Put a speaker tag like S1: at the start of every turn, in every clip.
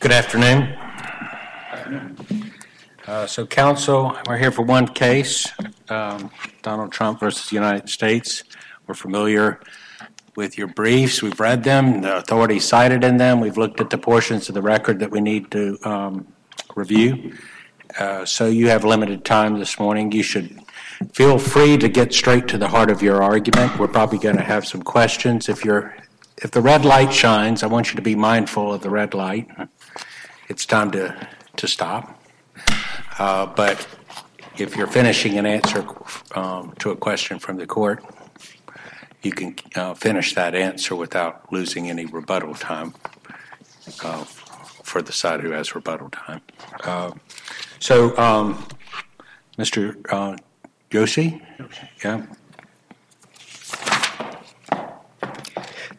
S1: Good afternoon. Uh, So counsel, we're here for one case, um, Donald Trump versus the United States. We're familiar with your briefs, we've read them, the authorities cited in them, we've looked at the portions of the record that we need to um, review. Uh, So you have limited time this morning. You should feel free to get straight to the heart of your argument. We're probably going to have some questions. If you're, if the red light shines, I want you to be mindful of the red light. It's time to, to stop. Uh, But if you're finishing an answer um, to a question from the court, you can uh, finish that answer without losing any rebuttal time uh, for the side who has rebuttal time. Uh, So, um, Mr. uh, Joshi? Yeah,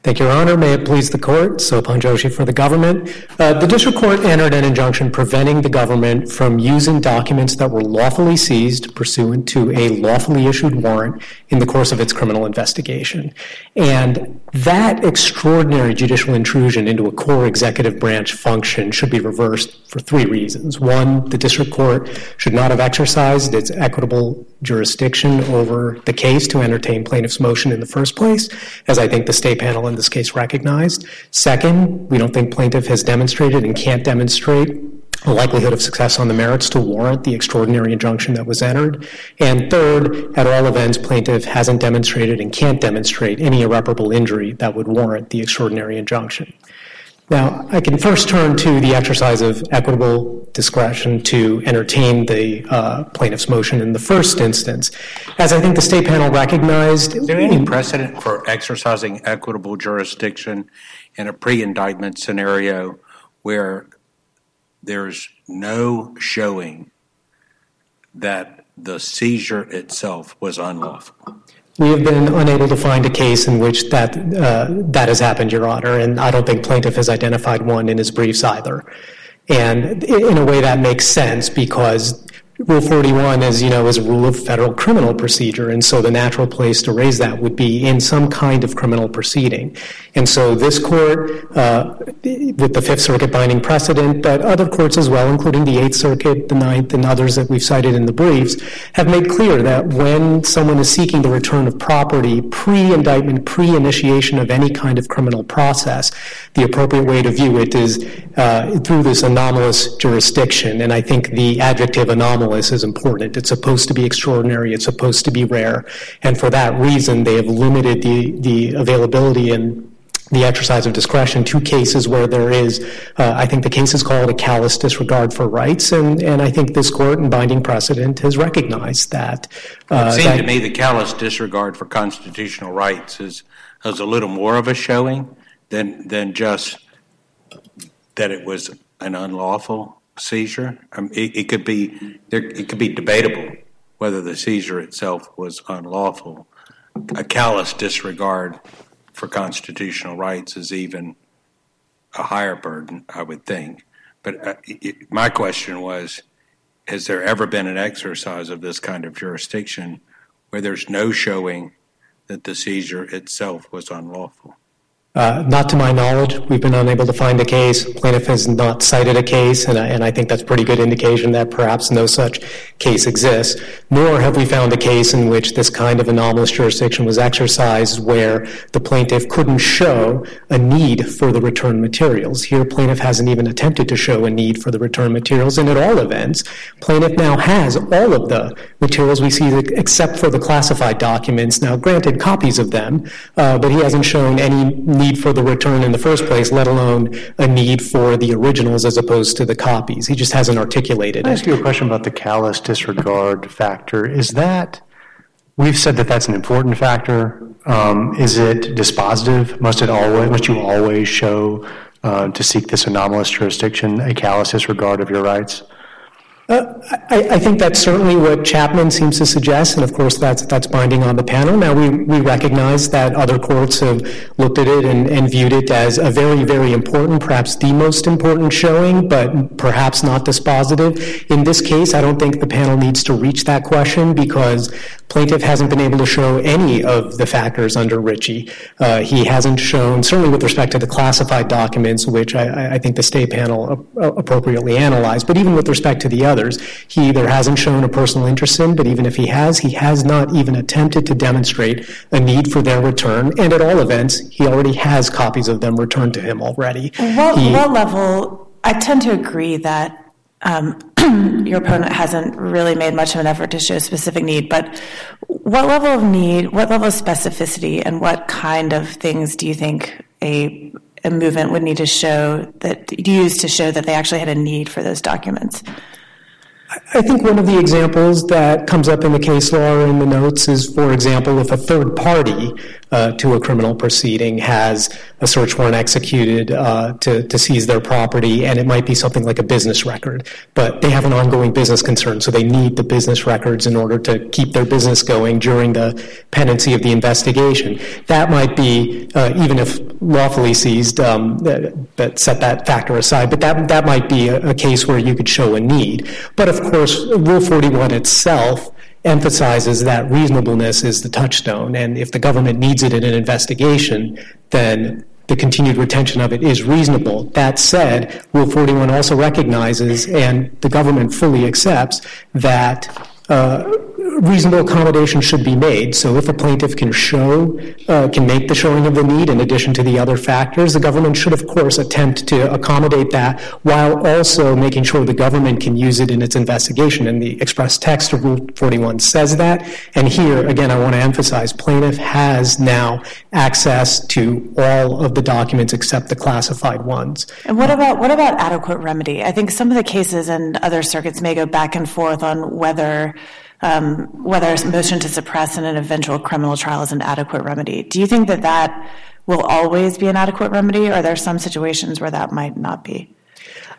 S2: Thank you, Your Honor. May it please the court, Sopan Joshi for the government. Uh, the district court entered an injunction preventing the government from using documents that were lawfully seized pursuant to a lawfully issued warrant in the course of its criminal investigation. And that extraordinary judicial intrusion into a core executive branch function should be reversed for three reasons. One, the district court should not have exercised its equitable jurisdiction over the case to entertain plaintiff's motion in the first place, as I think the stay panel in this case recognized. Second, we don't think plaintiff has demonstrated and can't demonstrate a likelihood of success on the merits to warrant the extraordinary injunction that was entered. And third, at all events, plaintiff hasn't demonstrated and can't demonstrate any irreparable injury that would warrant the extraordinary injunction. Now, I can first turn to the exercise of equitable discretion to entertain the uh, plaintiff's motion in the first instance. As I think the stay panel recognized,
S1: Is there any precedent for exercising equitable jurisdiction in a pre-indictment scenario where there's no showing that the seizure itself was unlawful?
S2: We have been unable to find a case in which that uh, that has happened, Your Honor, and I don't think plaintiff has identified one in his briefs either. And in a way, that makes sense because Rule 41, as you know, is a rule of federal criminal procedure, and so the natural place to raise that would be in some kind of criminal proceeding. And so this court, uh, with the Fifth Circuit binding precedent, but other courts as well, including the Eighth Circuit, the Ninth, and others that we've cited in the briefs, have made clear that when someone is seeking the return of property pre-indictment, pre-initiation of any kind of criminal process, the appropriate way to view it is uh, through this anomalous jurisdiction. And I think the adjective anomalous is important. It's supposed to be extraordinary. It's supposed to be rare. And for that reason, they have limited the, the availability and the exercise of discretion to cases where there is, uh, I think the case is called a callous disregard for rights, and, and I think this court in binding precedent has recognized that.
S1: Uh, it seemed to me the callous disregard for constitutional rights is, is a little more of a showing than, than just that it was an unlawful seizure. Um, it, it, could be there, it could be debatable whether the seizure itself was unlawful. A callous disregard for constitutional rights is even a higher burden, I would think. But uh, it, my question was: Has there ever been an exercise of this kind of jurisdiction where there's no showing that the seizure itself was unlawful?
S2: Uh, not to my knowledge. We've been unable to find a case. Plaintiff has not cited a case, and I, and I think that's pretty good indication that perhaps no such case exists. Nor have we found a case in which this kind of anomalous jurisdiction was exercised where the plaintiff couldn't show a need for the return materials. Here, plaintiff hasn't even attempted to show a need for the return materials, and at all events, plaintiff now has all of the materials we see except for the classified documents. Now, granted, copies of them, uh, but he hasn't shown any need for the return in the first place, let alone a need for the originals as opposed to the copies. He just hasn't articulated
S3: I ask you a question about the callous disregard factor? Is that, we've said that that's an important factor. Um, is it dispositive? Must it always, must you always show uh, to seek this anomalous jurisdiction a callous disregard of your rights?
S2: I, I, think that's certainly what Chapman seems to suggest, and of course that's that's binding on the panel. Now we, we recognize that other courts have looked at it and, and viewed it as a very, very important, perhaps the most important showing, but perhaps not dispositive. In this case, I don't think the panel needs to reach that question because plaintiff hasn't been able to show any of the factors under Richey. Uh, he hasn't shown, certainly with respect to the classified documents, which I, I think the stay panel appropriately analyzed, but even with respect to the others, he either hasn't shown a personal interest in, but even if he has, he has not even attempted to demonstrate a need for their return. And at all events, he already has copies of them returned to him already.
S4: What level? I tend to agree that um, your opponent hasn't really made much of an effort to show specific need, but what level of need, what level of specificity, and what kind of things do you think a a movant would need to show that use to show that they actually had a need for those documents?
S2: I think one of the examples that comes up in the case law or in the notes is, for example, if a third party uh, to a criminal proceeding has a search warrant executed uh, to, to seize their property, and it might be something like a business record, but they have an ongoing business concern, so they need the business records in order to keep their business going during the pendency of the investigation. That might be, uh, even if lawfully seized, um, but set that factor aside, but that, that might be a, a case where you could show a need. But of course, Rule 41 itself emphasizes that reasonableness is the touchstone. And if the government needs it in an investigation, then the continued retention of it is reasonable. That said, Rule 41 also recognizes, and the government fully accepts, that uh, reasonable accommodation should be made. So if a plaintiff can show, uh, can make the showing of the need in addition to the other factors, the government should, of course, attempt to accommodate that while also making sure the government can use it in its investigation. And the express text of Rule 41 says that. And here, again, I want to emphasize plaintiff has now access to all of the documents except the classified ones.
S4: And what about what about adequate remedy? I think some of the cases and other circuits may go back and forth on whether um, whether a motion to suppress in an eventual criminal trial is an adequate remedy. Do you think that that will always be an adequate remedy, or are there some situations where that might not be?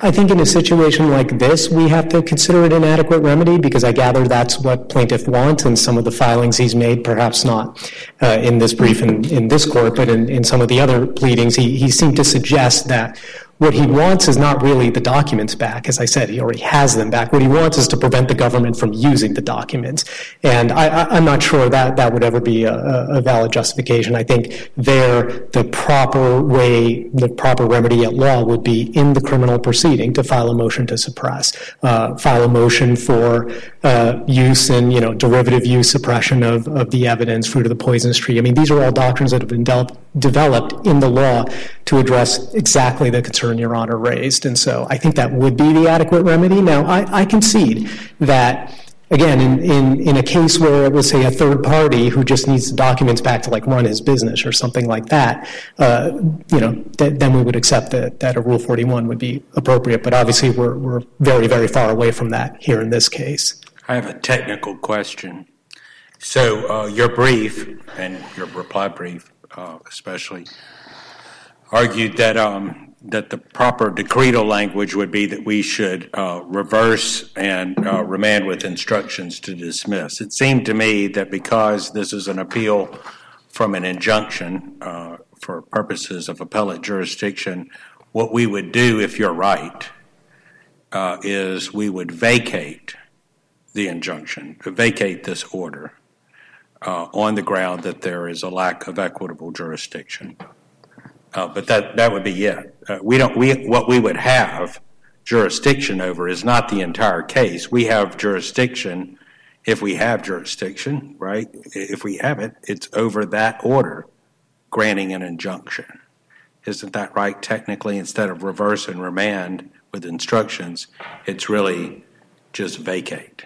S2: I think in a situation like this, we have to consider it an adequate remedy because I gather that's what plaintiff wants and some of the filings he's made, perhaps not uh, in this brief in, in this court, but in, in some of the other pleadings, he, he seemed to suggest that what he wants is not really the documents back. As I said, he already has them back. What he wants is to prevent the government from using the documents. And I, am not sure that that would ever be a, valid justification. I think there, the proper way, the proper remedy at law would be in the criminal proceeding to file a motion to suppress, uh, file a motion for use and, you know, derivative use suppression of, of the evidence, fruit of the poisonous tree. I mean, these are all doctrines that have been developed in the law to address exactly the concern Your Honor raised. And so I think that would be the adequate remedy. Now, I, I concede that again, in, in, in a case where it was, say, a third party who just needs the documents back to like run his business or something like that, uh, you know, th- then we would accept that, that a Rule 41 would be appropriate. But obviously, we're, we're very, very far away from that here in this case.
S1: I have a technical question. So, uh, your brief and your reply brief uh, especially, argued that um, that the proper decretal language would be that we should uh, reverse and uh, remand with instructions to dismiss. It seemed to me that because this is an appeal from an injunction uh, for purposes of appellate jurisdiction, what we would do, if you're right, uh, is we would vacate the injunction, vacate this order uh, on the ground that there is a lack of equitable jurisdiction. Uh, but that, that would be it. Uh, we don't, we, what we would have jurisdiction over is not the entire case. We have jurisdiction if we have jurisdiction, right? If we have it, it's over that order granting an injunction. Isn't that right? Technically, instead of reverse and remand with instructions, it's really just vacate.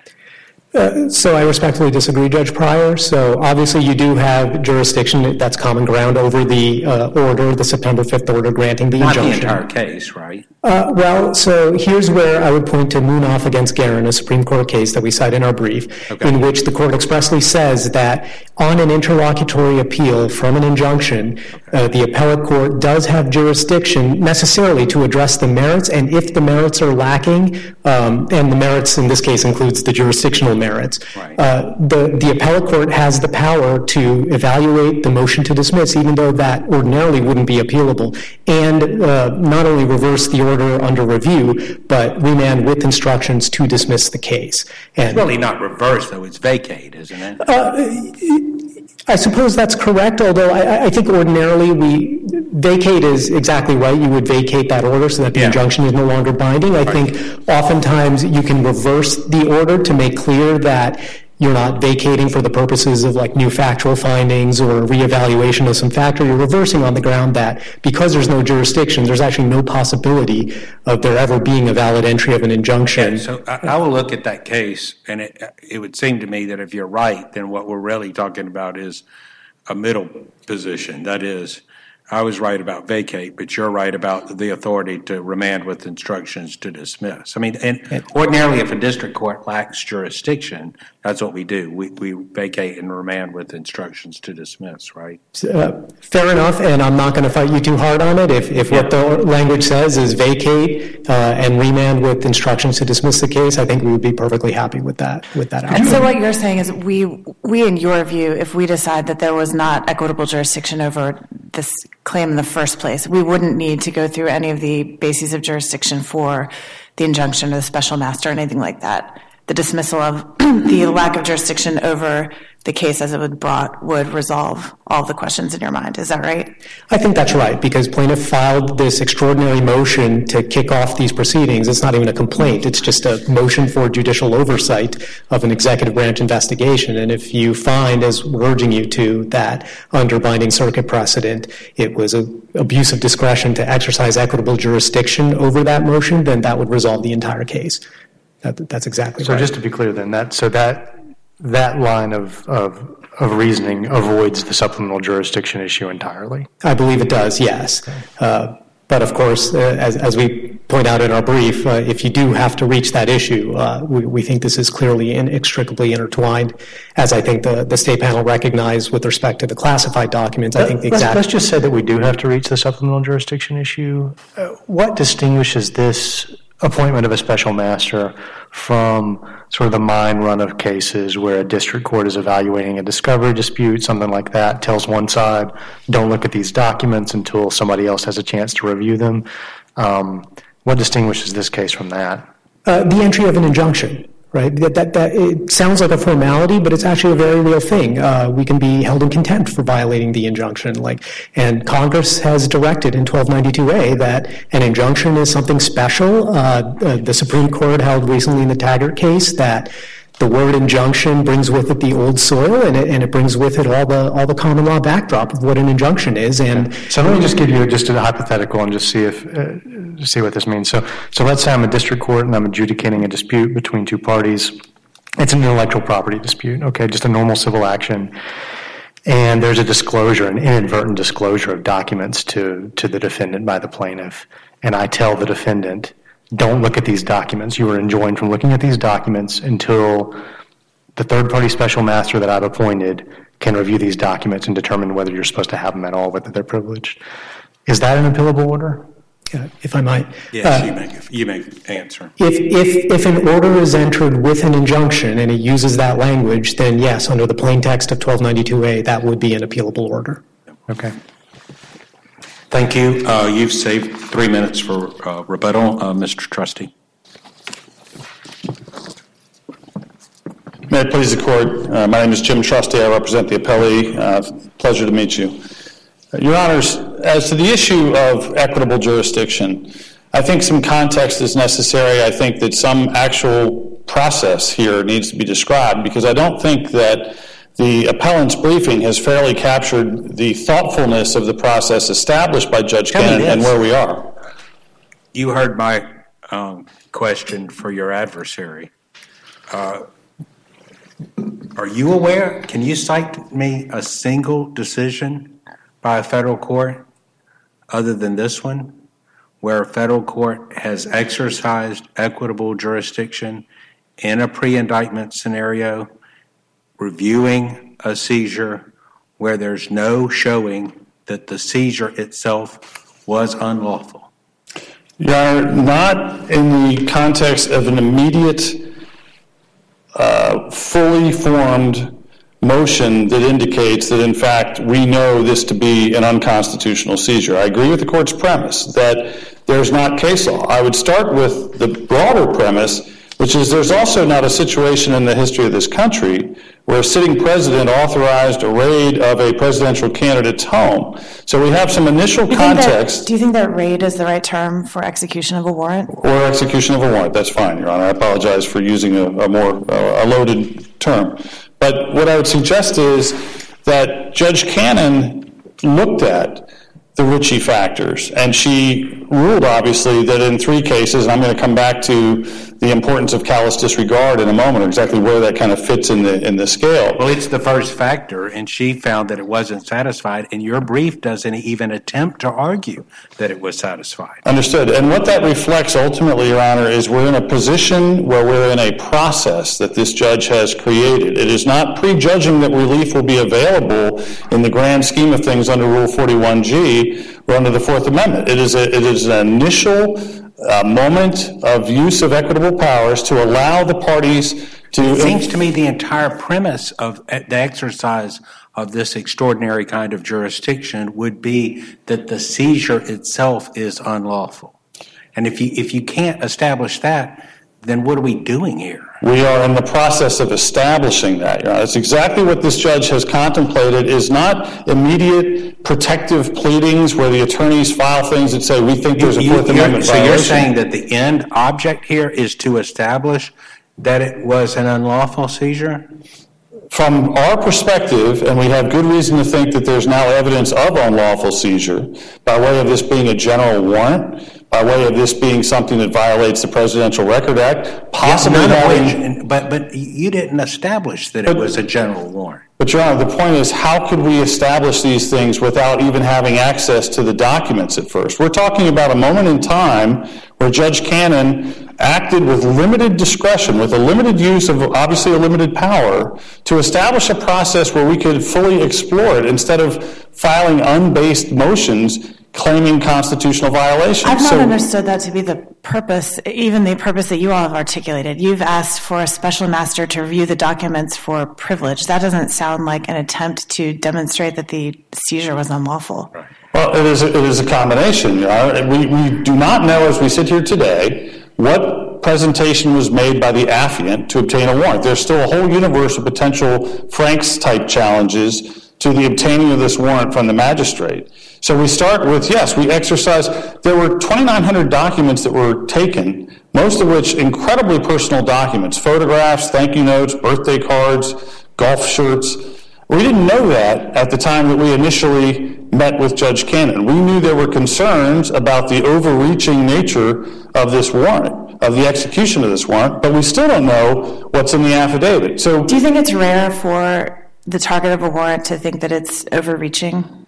S2: Uh, so I respectfully disagree, Judge Pryor. So obviously you do have jurisdiction that's common ground over the uh, order, the September 5th order granting the
S1: Not
S2: injunction.
S1: the entire case, right?
S2: Uh, well, so here's where I would point to Munaf against Geren, a Supreme Court case that we cite in our brief,
S1: Okay.
S2: in which the court expressly says that on an interlocutory appeal from an injunction, uh, the appellate court does have jurisdiction necessarily to address the merits, and if the merits are lacking, um, and the merits in this case includes the jurisdictional merits,
S1: Right.
S2: uh, the, the appellate court has the power to evaluate the motion to dismiss, even though that ordinarily wouldn't be appealable, and uh, not only reverse the order under review, but remand with instructions to dismiss the case. And
S1: It's really not reverse, though, it's vacate, isn't it?
S2: I suppose that's correct, although I, I think ordinarily we, vacate is exactly right. You would vacate that order so that the
S1: Yeah.
S2: injunction is no longer binding. I think oftentimes you can reverse the order to make clear that you're not vacating for the purposes of like new factual findings or reevaluation of some factor. You're reversing on the ground that because there's no jurisdiction, there's actually no possibility of there ever being a valid entry of an injunction.
S1: So I, I will look at that case, and it, it would seem to me that if you're right, then what we're really talking about is a middle position. That is, I was right about vacate, but you're right about the authority to remand with instructions to dismiss. I mean, and ordinarily, if a district court lacks jurisdiction, that's what we do. We, we vacate and remand with instructions to dismiss, right?
S2: Uh, Fair enough, and I'm not going to fight you too hard on it. If, if what the language says is vacate uh, and remand with instructions to dismiss the case, I think we would be perfectly happy with that, with that
S4: And so what you're saying is we, we, in your view, if we decide that there was not equitable jurisdiction over this claim in the first place, we wouldn't need to go through any of the bases of jurisdiction for the injunction or the special master or anything like that. The dismissal of the lack of jurisdiction over the case as it would brought would resolve all the questions in your mind. Is that right?
S2: I think that's right, because plaintiff filed this extraordinary motion to kick off these proceedings. It's not even a complaint, it's just a motion for judicial oversight of an executive branch investigation. And if you find, as we're urging you to, that under binding circuit precedent, it was an abuse of discretion to exercise equitable jurisdiction over that motion, then that would resolve the entire case. That, that's exactly
S3: So
S2: right.
S3: just to be clear then, that, so that, that line of, of, of reasoning avoids the supplemental jurisdiction issue entirely?
S2: I believe it does, yes. Uh, But of course, uh, as, as we point out in our brief, uh, if you do have to reach that issue, uh, we, we think this is clearly inextricably intertwined, as I think the, the stay panel recognized with respect to the classified documents. I think the
S3: Let's-
S2: exact.
S3: Let's just say that we do have to reach the supplemental jurisdiction issue. Uh, What distinguishes this appointment of a special master from sort of the mine run of cases where a district court is evaluating a discovery dispute, something like that, tells one side, don't look at these documents until somebody else has a chance to review them? Um, What distinguishes this case from that?
S2: Uh, the entry of an injunction, right? That, that, that it sounds like a formality, but it's actually a very real thing. Uh, we can be held in contempt for violating the injunction, like, and Congress has directed in 1292A that an injunction is something special. Uh, uh, the Supreme Court held recently in the Taggart case that the word injunction brings with it the old soil, and it, and it brings with it all the all the common law backdrop of what an injunction is. And
S3: So let me just give you just a hypothetical and just see if, uh, see what this means. So, so let's say I'm a district court and I'm adjudicating a dispute between two parties. It's an intellectual property dispute, okay, just a normal civil action. And there's a disclosure, an inadvertent disclosure of documents to, to the defendant by the plaintiff. And I tell the defendant, don't look at these documents. You are enjoined from looking at these documents until the third party special master that I've appointed can review these documents and determine whether you're supposed to have them at all, whether they're privileged. Is that an appealable order?
S2: uh, if I might,
S1: Yes,
S2: uh,
S1: you may, you may answer.
S2: If, if, if an order is entered with an injunction and it uses that language, then yes, under the plain text of 1292A, that would be an appealable order.
S3: Okay.
S1: Thank you. Uh, You've saved three minutes for uh, rebuttal, Uh, Mr. Trusty.
S5: May it please the court, uh, my name is Jim Trusty, I represent the appellee. Uh, Pleasure to meet you. Uh, Your Honors, as to the issue of equitable jurisdiction, I think some context is necessary. I think that some actual process here needs to be described because I don't think that the appellant's briefing has fairly captured the thoughtfulness of the process established by Judge Cannon and where we are.
S1: You heard my um, question for your adversary. Uh, Are you aware, can you cite me a single decision by a federal court other than this one where a federal court has exercised equitable jurisdiction in a pre-indictment scenario, reviewing a seizure where there's no showing that the seizure itself was unlawful?
S5: Your Honor, not in the context of an immediate, uh, fully formed motion that indicates that, in fact, we know this to be an unconstitutional seizure. I agree with the court's premise that there's not case law. I would start with the broader premise, which is there's also not a situation in the history of this country where a sitting president authorized a raid of a presidential candidate's home. So we have some initial
S4: Do think that-
S5: context
S4: Do you think that raid is the right term for execution of a warrant?
S5: or execution of a warrant. That's fine, Your Honor. I apologize for using a, a more uh, a loaded term. But what I would suggest is that Judge Cannon looked at the Richey factors, and she ruled, obviously, that in three cases, and I'm going to come back to the importance of callous disregard in a moment, or exactly where that kind of fits in the in the scale.
S1: Well, it's the first factor, and she found that it wasn't satisfied, and your brief doesn't even attempt to argue that it was satisfied.
S5: Understood. And what that reflects ultimately, Your Honor, is we're in a position where we're in a process that this judge has created. It is not prejudging that relief will be available in the grand scheme of things under Rule 41G or under the Fourth Amendment. It is, a, it is an initial uh, moment of use of equitable powers to allow the parties to.
S1: It seems to me the entire premise of uh, the exercise of this extraordinary kind of jurisdiction would be that the seizure itself is unlawful. And if you, if you can't establish that, then what are we doing here?
S5: We are in the process of establishing that, Your Honor. That's exactly what this judge has contemplated is not immediate protective pleadings where the attorneys file things that say, we think there's a Fourth Amendment
S1: So you're saying that the end object here is to establish that it was an unlawful seizure?
S5: From our perspective, and we have good reason to think that there's now evidence of unlawful seizure by way of this being a general warrant, by way of this being something that violates the Presidential Record Act, possibly
S1: of
S5: having.
S1: which- But, but you didn't establish that it was a general warrant.
S5: But Your Honor, the point is, how could we establish these things without even having access to the documents at first? We're talking about a moment in time where Judge Cannon acted with limited discretion, with a limited use of obviously a limited power, to establish a process where we could fully explore it instead of filing unbased motions claiming constitutional violations.
S4: I've not
S5: So-
S4: understood that to be the purpose, even the purpose that you all have articulated. You've asked for a special master to review the documents for privilege. That doesn't sound like an attempt to demonstrate that the seizure was unlawful.
S5: Well, it is, it is a combination. Your Honor. We, we do not know, as we sit here today, what presentation was made by the affiant to obtain a warrant. There's still a whole universe of potential Franks-type challenges to the obtaining of this warrant from the magistrate. So we start with, yes, we exercise, there were 2,900 documents that were taken, most of which incredibly personal documents, photographs, thank you notes, birthday cards, golf shirts. We didn't know that at the time that we initially met with Judge Cannon. We knew there were concerns about the overreaching nature of this warrant, of the execution of this warrant, but we still don't know what's in the affidavit. So
S4: Do you think it's rare for the target of a warrant to think that it's overreaching?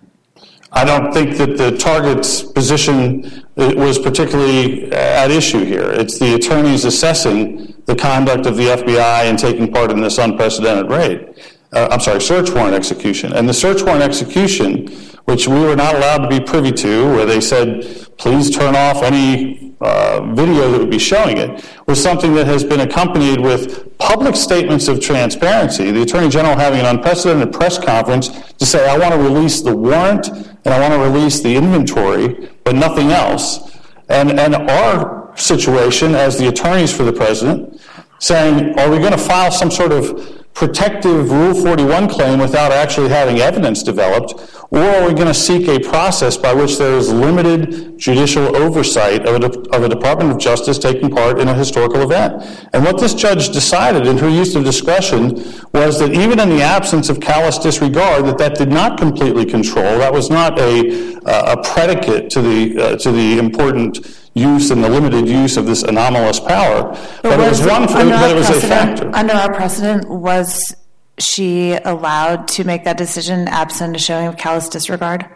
S5: I don't think that the target's position uh, was particularly at issue here. It's the attorneys assessing the conduct of the FBI and taking part in this unprecedented raid. Uh, I'm sorry, search warrant execution. And the search warrant execution, which we were not allowed to be privy to, where they said, please turn off any uh, video that would be showing it, was something that has been accompanied with public statements of transparency. The Attorney General having an unprecedented press conference to say, I want to release the warrant and I want to release the inventory, but nothing else. And, and our situation as the attorneys for the president saying, are we going to file some sort of protective Rule 41 claim without actually having evidence developed, or are we going to seek a process by which there is limited judicial oversight of a, of a Department of Justice taking part in a historical event? And what this judge decided in her use of discretion was that even in the absence of callous disregard, that that did not completely control. That was not a, uh, a predicate to the, uh, to the important use and the limited use of this anomalous power, but, it was one,
S4: under
S5: but it was a factor.
S4: Under our precedent, was she allowed to make that decision absent a showing of callous disregard?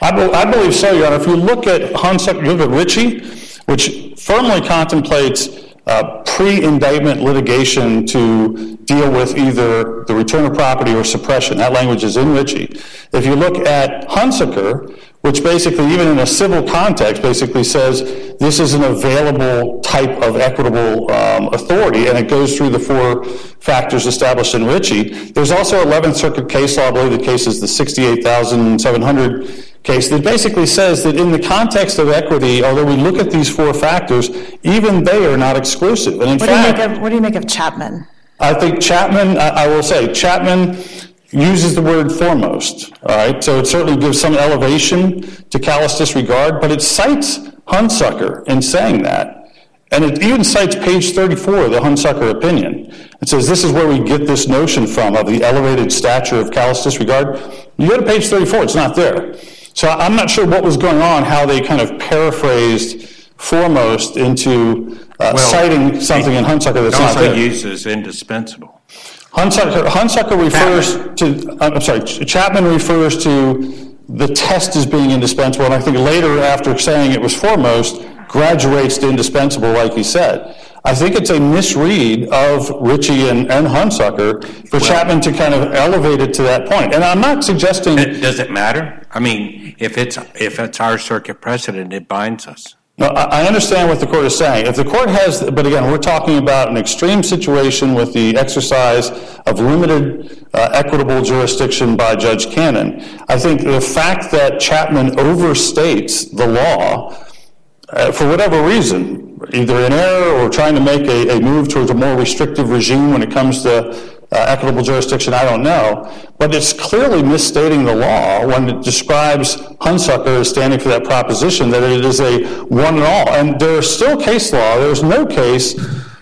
S5: I, be, I believe so, Your Honor. If you look at Hunsucker, you Richey, which firmly contemplates uh, pre-indictment litigation to deal with either the return of property or suppression. That language is in Richey. If you look at Hunsaker, which basically, even in a civil context, basically says this is an available type of equitable um, authority, and it goes through the four factors established in Richey. There's also 11th Circuit case law, I believe the case is the 68,700 case, that basically says that in the context of equity, although we look at these four factors, even they are not exclusive. And in
S4: what
S5: fact,
S4: do you make of, what do you make of Chapman?
S5: I think Chapman, I, I will say, Chapman uses the word foremost, all right? So it certainly gives some elevation to callous disregard, but it cites Hunsucker in saying that. And it even cites page 34 of the Hunsucker opinion. It says this is where we get this notion from of the elevated stature of callous disregard. You go to page 34, it's not there. So I'm not sure what was going on, how they kind of paraphrased foremost into uh,
S1: Well,
S5: citing something in Hunsucker that's not there.
S1: uses indispensable.
S5: Hunsucker, Hunsucker refers to, I'm sorry, Chapman refers to the test as being indispensable, and I think later, after saying it was foremost, graduates to indispensable, like he said. I think it's a misread of Richey and, and Hunsucker for Chapman to kind of elevate it to that point. And I'm not suggesting.
S1: It- Does it matter? I mean, if it's, if it's our circuit precedent, it binds us.
S5: No, I understand what the court is saying. If the court has, but again, we're talking about an extreme situation with the exercise of limited uh, equitable jurisdiction by Judge Cannon. I think the fact that Chapman overstates the law, uh, for whatever reason, either in error or trying to make a, a move towards a more restrictive regime when it comes to uh, equitable jurisdiction, I don't know. But it's clearly misstating the law when it describes Hunsucker as standing for that proposition that it is a one and all. And there's still case law. There's no case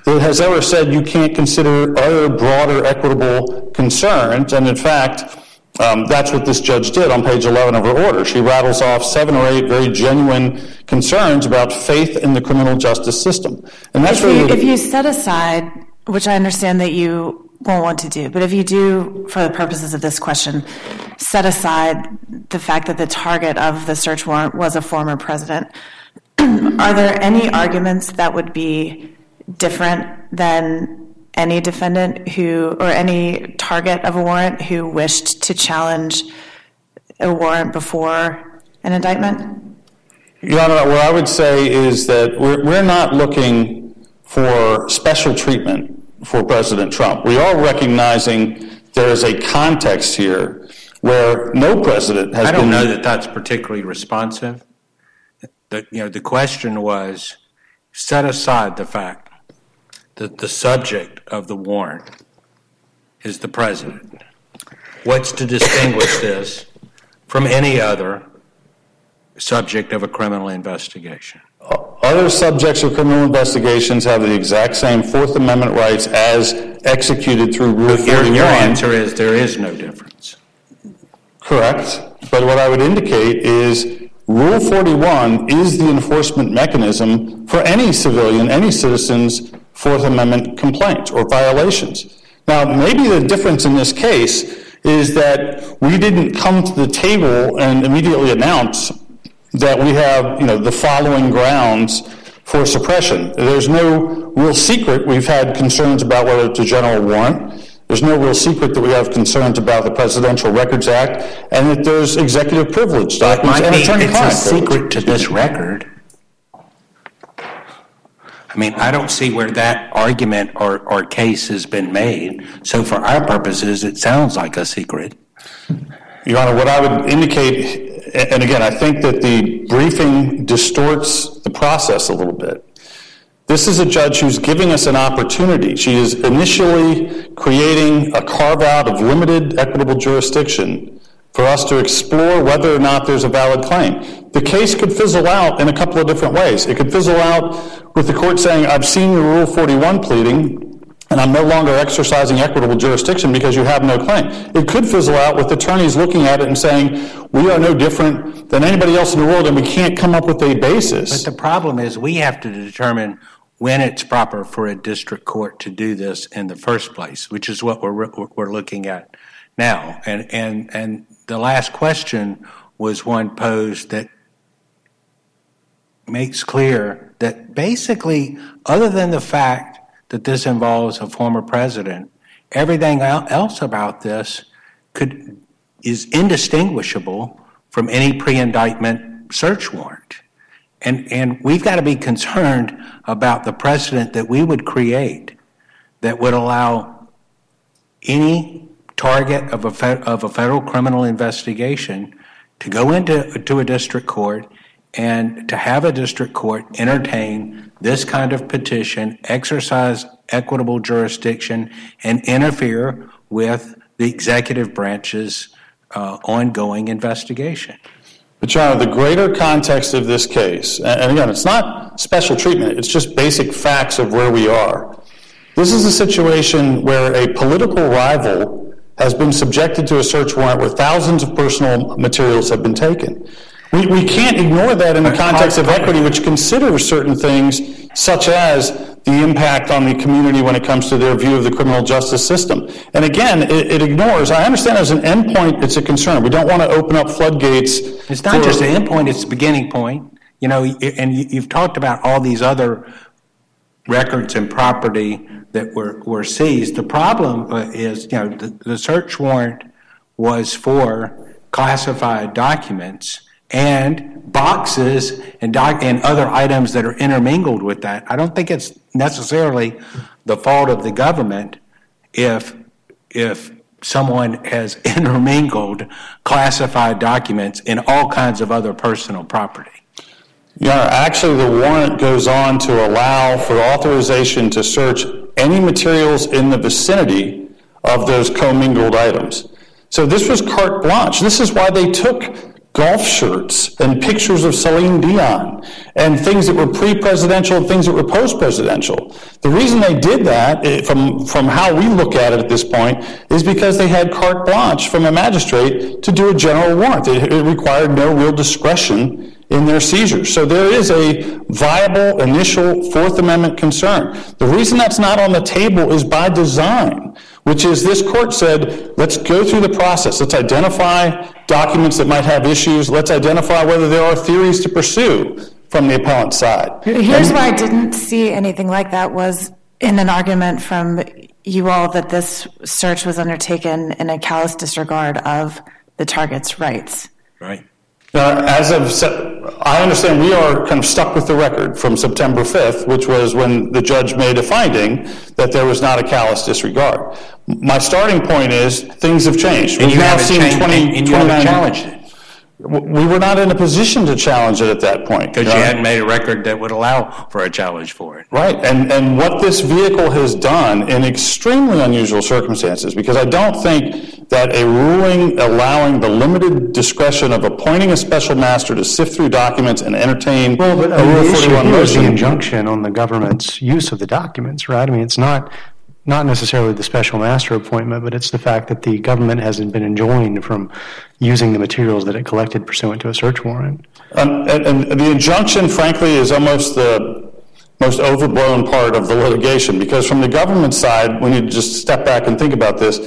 S5: that has ever said you can't consider other broader equitable concerns. And in fact, um, that's what this judge did on page 11 of her order. She rattles off seven or eight very genuine concerns about faith in the criminal justice system. And that's
S4: If you, if you set aside, which I understand that you won't want to do, but if you do, for the purposes of this question, set aside the fact that the target of the search warrant was a former president, are there any arguments that would be different than any defendant who, or any target of a warrant who wished to challenge a warrant before an indictment?
S5: Your Honor, what I would say is that we're, we're not looking for special treatment for President Trump. We are recognizing there is a context here where no president has been.
S1: I don't
S5: been.
S1: know that that's particularly responsive. The, you know, the question was, set aside the fact that the subject of the warrant is the president. What's to distinguish this from any other subject of a criminal investigation?
S5: Other subjects of criminal investigations have the exact same Fourth Amendment rights as executed through Rule
S1: Your,
S5: 41.
S1: your answer is there is no difference.
S5: Correct. But what I would indicate is Rule 41 is the enforcement mechanism for any civilian, any citizen's Fourth Amendment complaint or violations. Now, maybe the difference in this case is that we didn't come to the table and immediately announce that we have, you know, the following grounds for suppression. There's no real secret. We've had concerns about whether it's a general warrant. There's no real secret that we have concerns about the Presidential Records Act and that there's executive privilege documents
S1: might
S5: and attorney-client
S1: it's a secret to this record. I mean, I don't see where that argument or, or case has been made. So for our purposes, it sounds like a secret.
S5: Your Honor, what I would indicate, and again, I think that the briefing distorts the process a little bit. This is a judge who's giving us an opportunity. She is initially creating a carve-out of limited equitable jurisdiction for us to explore whether or not there's a valid claim. The case could fizzle out in a couple of different ways. It could fizzle out with the court saying, I've seen your Rule 41 pleading, and I'm no longer exercising equitable jurisdiction because you have no claim. It could fizzle out with attorneys looking at it and saying, we are no different than anybody else in the world, and we can't come up with a basis.
S1: But the problem is we have to determine when it's proper for a district court to do this in the first place, which is what we're, we're looking at now. And, and, and the last question was one posed that makes clear that basically, other than the fact that this involves a former president, everything else about this could is indistinguishable from any pre-indictment search warrant. And, and we've got to be concerned about the precedent that we would create that would allow any target of a, of a federal criminal investigation to go into to a district court and to have a district court entertain this kind of petition, exercise equitable jurisdiction, and interfere with the executive branch's uh, ongoing investigation.
S5: But, Honor, the greater context of this case, and again, it's not special treatment, it's just basic facts of where we are. This is a situation where a political rival has been subjected to a search warrant where thousands of personal materials have been taken. We, we can't ignore that in the context of equity, which considers certain things such as the impact on the community when it comes to their view of the criminal justice system. And again, it, it ignores, I understand as an endpoint, it's a concern. We don't want to open up floodgates.
S1: It's not
S5: for-
S1: just an end point, it's a beginning point. You know, and you- you've talked about all these other records and property that were, were seized. The problem uh, is, you know, the, the search warrant was for classified documents and boxes and doc, and other items that are intermingled with that. I don't think it's necessarily the fault of the government if if someone has intermingled classified documents in all kinds of other personal property.
S5: Honor, actually, the warrant goes on to allow for authorization to search any materials in the vicinity of those commingled items. So this was carte blanche. This is why they took golf shirts and pictures of Celine Dion and things that were pre-presidential and things that were post-presidential. The reason they did that, eh, from, from how we look at it at this point, is because they had carte blanche from a magistrate to do a general warrant. It, it required no real discretion in their seizures. So there is a viable initial Fourth Amendment concern. The reason that's not on the table is by design, which is this court said, let's go through the process. Let's identify documents that might have issues. Let's identify whether there are theories to pursue from the appellant's side.
S4: Here's why I didn't see anything like that was in an argument from you all that this search was undertaken in a callous disregard of the target's rights.
S1: Right.
S5: Now, as of, I understand we are kind of stuck with the record from September 5th, which was when the judge made a finding that there was not a callous disregard. My starting point is, things have changed.
S1: And
S5: We've
S1: you
S5: now
S1: haven't
S5: seen
S1: changed,
S5: 20
S1: and and you haven't
S5: 29
S1: challenged it.
S5: W- We were not in a position to challenge it at that point.
S1: Because you
S5: Honor.
S1: hadn't made a record that would allow for a challenge for it.
S5: Right, and, and what this vehicle has done in extremely unusual circumstances, because I don't think that a ruling allowing the limited discretion of appointing a special master to sift through documents and entertain
S3: Well, but
S5: a
S3: I mean,
S5: Rule
S3: the
S5: 41
S3: here is the injunction on the government's use of the documents, right? I mean, it's not, not necessarily the special master appointment, but it's the fact that the government hasn't been enjoined from using the materials that it collected pursuant to a search warrant.
S5: Um, And, and the injunction, frankly, is almost the most overblown part of the litigation, because from the government side, when you just step back and think about this,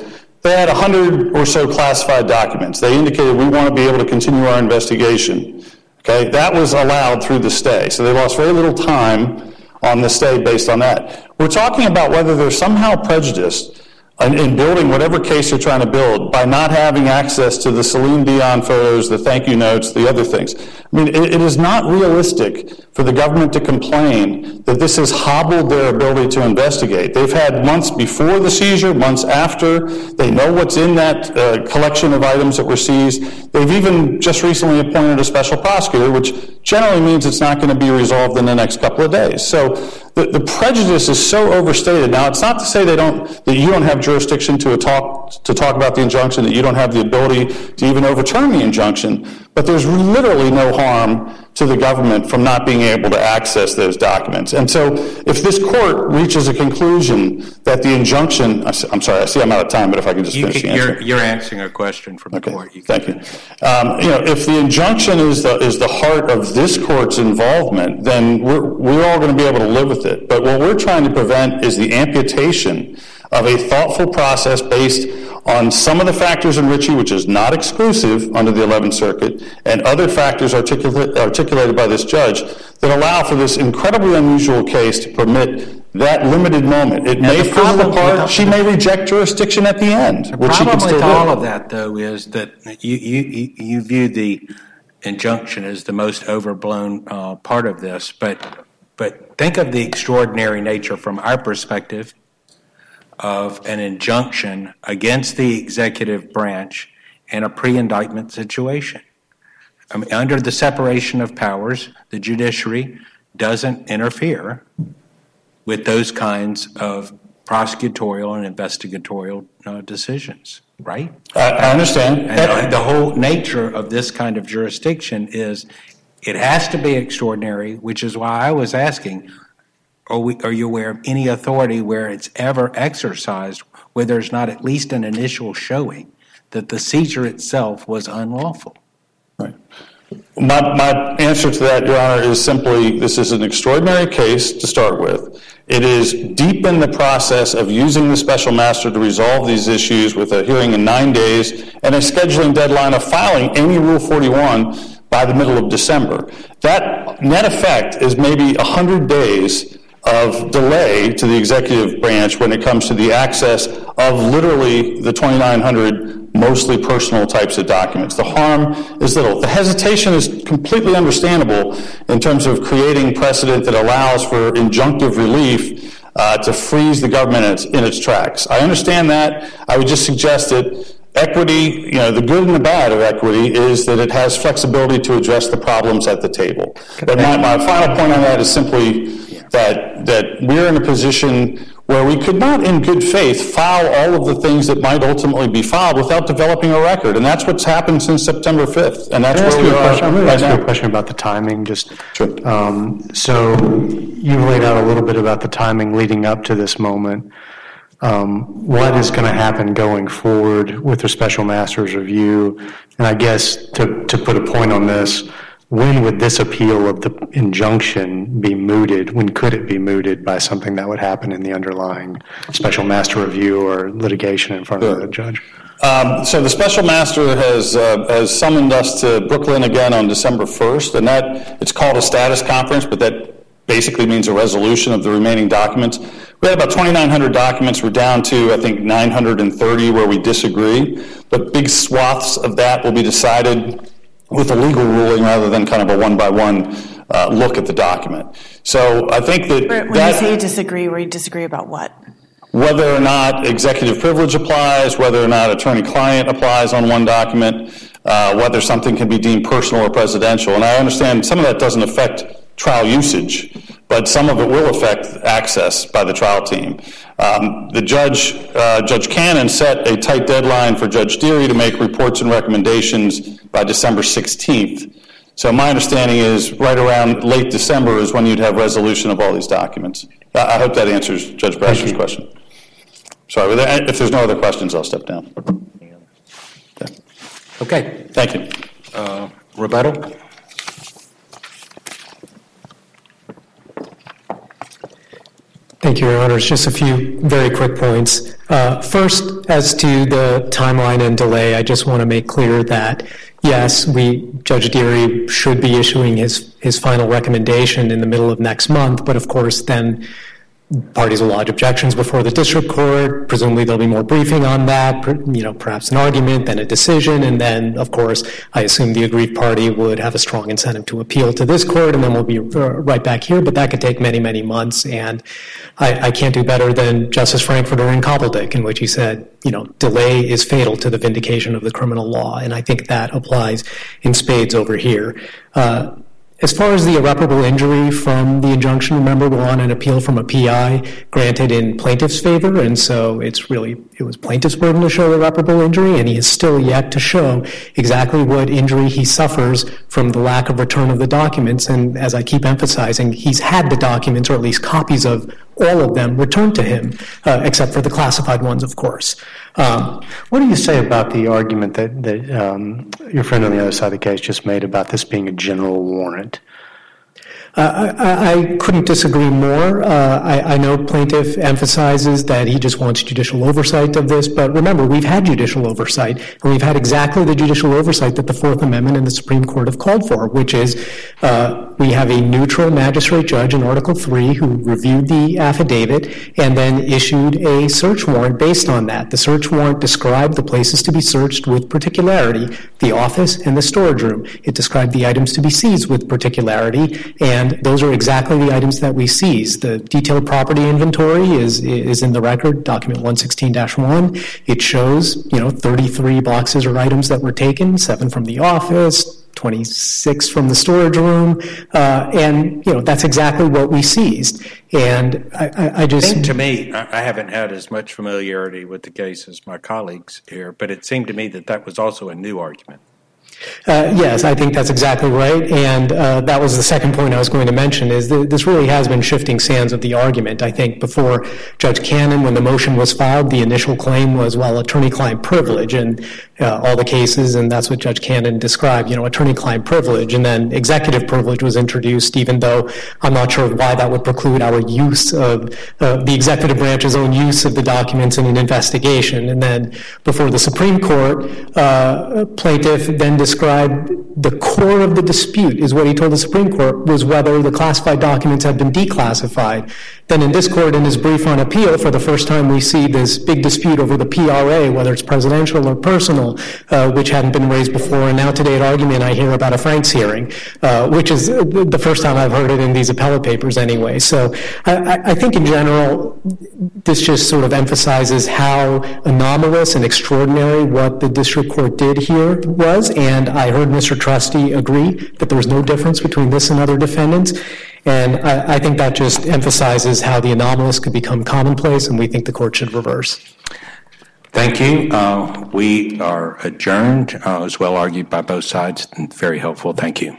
S5: they had 100 or so classified documents. They indicated, we want to be able to continue our investigation. Okay, that was allowed through the stay, so they lost very little time on the stay based on that. We're talking about whether they're somehow prejudiced in, in building whatever case they're trying to build by not having access to the Celine Dion photos, the thank you notes, the other things. I mean, it, it is not realistic for the government to complain that this has hobbled their ability to investigate. They've had months before the seizure, months after. They know what's in that uh, collection of items that were seized. They've even just recently appointed a special prosecutor, which generally means it's not going to be resolved in the next couple of days. So the, the prejudice is so overstated. Now, it's not to say they don't, that you don't have jurisdiction to talk, to talk about the injunction, that you don't have the ability to even overturn the injunction, but there's literally no harm to the government from not being able to access those documents. And so if this court reaches a conclusion that the injunction, I'm sorry, I see I'm out of time, but if I can just
S1: You,
S5: finish the
S1: you're,
S5: answer.
S1: you're answering a question from the
S5: Okay,
S1: court. You can-
S5: thank you. Um, You know, if the injunction is the, is the heart of this court's involvement, then we're, we're all going to be able to live with it. But what we're trying to prevent is the amputation of a thoughtful process based on some of the factors in Richey, which is not exclusive under the 11th Circuit, and other factors articula- articulated by this judge that allow for this incredibly unusual case to permit that limited moment. It may fizzle
S1: problem with
S5: apart. She may reject jurisdiction at the end,
S1: The
S5: which she can
S1: problem with
S5: do.
S1: all of that, though, is that you, you, you- you view the injunction as the most overblown uh, part of this, but, but think of the extraordinary nature from our perspective of an injunction against the executive branch in a pre-indictment situation. I mean, under the separation of powers, the judiciary doesn't interfere with those kinds of prosecutorial and investigatorial uh, decisions, right?
S5: I, understand.
S1: And the whole nature of this kind of jurisdiction is it has to be extraordinary, which is why I was asking, are, we, are you aware of any authority where it's ever exercised where there's not at least an initial showing that the seizure itself was unlawful?
S5: Right. My, my answer to that, Your Honor, is simply this is an extraordinary case to start with. It is deep in the process of using the special master to resolve these issues with a hearing in nine days and a scheduling deadline of filing any Rule 41 by the middle of December. That net effect is maybe 100 days of delay to the executive branch when it comes to the access of literally the 2,900 mostly personal types of documents. The harm is little. The hesitation is completely understandable in terms of creating precedent that allows for injunctive relief uh, to freeze the government in its, in its tracks. I understand that. I would just suggest that equity, you know, the good and the bad of equity is that it has flexibility to address the problems at the table. But my, my final point on that is simply that, that we're in a position where we could not in good faith file all of the things that might ultimately be filed without developing a record. And that's what's happened since September 5th. And that's where we are
S3: question? I'm going to ask you a question about the timing, just.
S5: Sure.
S3: Um, So you've laid out a little bit about the timing leading up to this moment. Um, What is going to happen going forward with the special master's review? And I guess to, to put a point on this, when would this appeal of the injunction be mooted? When could it be mooted by something that would happen in the underlying special master review or litigation in front of the judge?
S5: Um, So the special master has, uh, has summoned us to Brooklyn again on December 1st, and that, it's called a status conference, but that basically means a resolution of the remaining documents. We had about 2,900 documents, we're down to, I think, 930 where we disagree, but big swaths of that will be decided with a legal ruling rather than kind of a one-by-one uh, look at the document. So I think that
S4: When you say you disagree, we disagree about what?
S5: whether or not executive privilege applies, whether or not attorney-client applies on one document, uh, whether something can be deemed personal or presidential. And I understand some of that doesn't affect trial usage, but some of it will affect access by the trial team. Um, The judge, uh, Judge Cannon, set a tight deadline for Judge Dearie to make reports and recommendations by December 16th. So my understanding is right around late December is when you'd have resolution of all these documents. I I hope that answers Judge Brasher's question. Sorry, with that- if there's no other questions, I'll step down. Okay.
S1: Okay,
S5: Thank you.
S1: uh, rebuttal?
S2: Thank you, Your Honors. Just a few very quick points. Uh, First, as to the timeline and delay, I just want to make clear that, yes, we, Judge Dearie should be issuing his, his final recommendation in the middle of next month, but of course, then parties will lodge objections before the district court. Presumably, there'll be more briefing on that, you know, perhaps an argument, then a decision, and then, of course, I assume the aggrieved party would have a strong incentive to appeal to this court, and then we'll be uh, right back here. But that could take many, many months, and I, I can't do better than Justice Frankfurter in Cobbledick, in which he said, you know, delay is fatal to the vindication of the criminal law, and I think that applies in spades over here. Uh, As far as the irreparable injury from the injunction, remember we're on an appeal from a PI granted in plaintiff's favor, and so it's really it was plaintiff's burden to show irreparable injury, and he is still yet to show exactly what injury he suffers from the lack of return of the documents. And as I keep emphasizing, he's had the documents, or at least copies of all of them, returned to him, uh, except for the classified ones, of course. Um,
S3: what do you say about the argument that, that um, your friend on the other side of the case just made about this being a general warrant?
S2: Uh, I, I, couldn't disagree more. Uh, I, I, know plaintiff emphasizes that he just wants judicial oversight of this, but remember, we've had judicial oversight, and we've had exactly the judicial oversight that the Fourth Amendment and the Supreme Court have called for, which is uh, we have a neutral magistrate judge in Article 3 who reviewed the affidavit and then issued a search warrant based on that. The search warrant described the places to be searched with particularity, the office and the storage room. It described the items to be seized with particularity, and those are exactly the items that we seized. The detailed property inventory is, is in the record, document 116-1. It shows, you know, 33 boxes or items that were taken, seven from the office, 26 from the storage room, uh, and you know that's exactly what we seized. And I, I, I just
S1: to me, I haven't had as much familiarity with the case as my colleagues here, but it seemed to me that that was also a new argument.
S2: Uh, yes, I think that's exactly right, and uh, that was the second point I was going to mention. Is that this really has been shifting sands of the argument? I think before Judge Cannon, when the motion was filed, the initial claim was well, attorney-client privilege, and uh, all the cases, and that's what Judge Cannon described. You know, attorney-client privilege, and then executive privilege was introduced. Even though I'm not sure why that would preclude our use of uh, the executive branch's own use of the documents in an investigation, and then before the Supreme Court, uh, plaintiff then described the core of the dispute is what he told the Supreme Court was whether the classified documents had been declassified. Then in this court, in his brief on appeal, for the first time we see this big dispute over the PRA, whether it's presidential or personal, uh, which hadn't been raised before. And now today at argument, I hear about a Franks hearing, uh, which is the first time I've heard it in these appellate papers anyway. So I, I think in general, this just sort of emphasizes how anomalous and extraordinary what the district court did here was. And I heard Mr. Trusty agree that there was no difference between this and other defendants. And I, I think that just emphasizes how the anomalous could become commonplace, and we think the court should reverse.
S1: Thank you. Uh, we are adjourned, uh, as well argued by both sides, and very helpful. Thank you.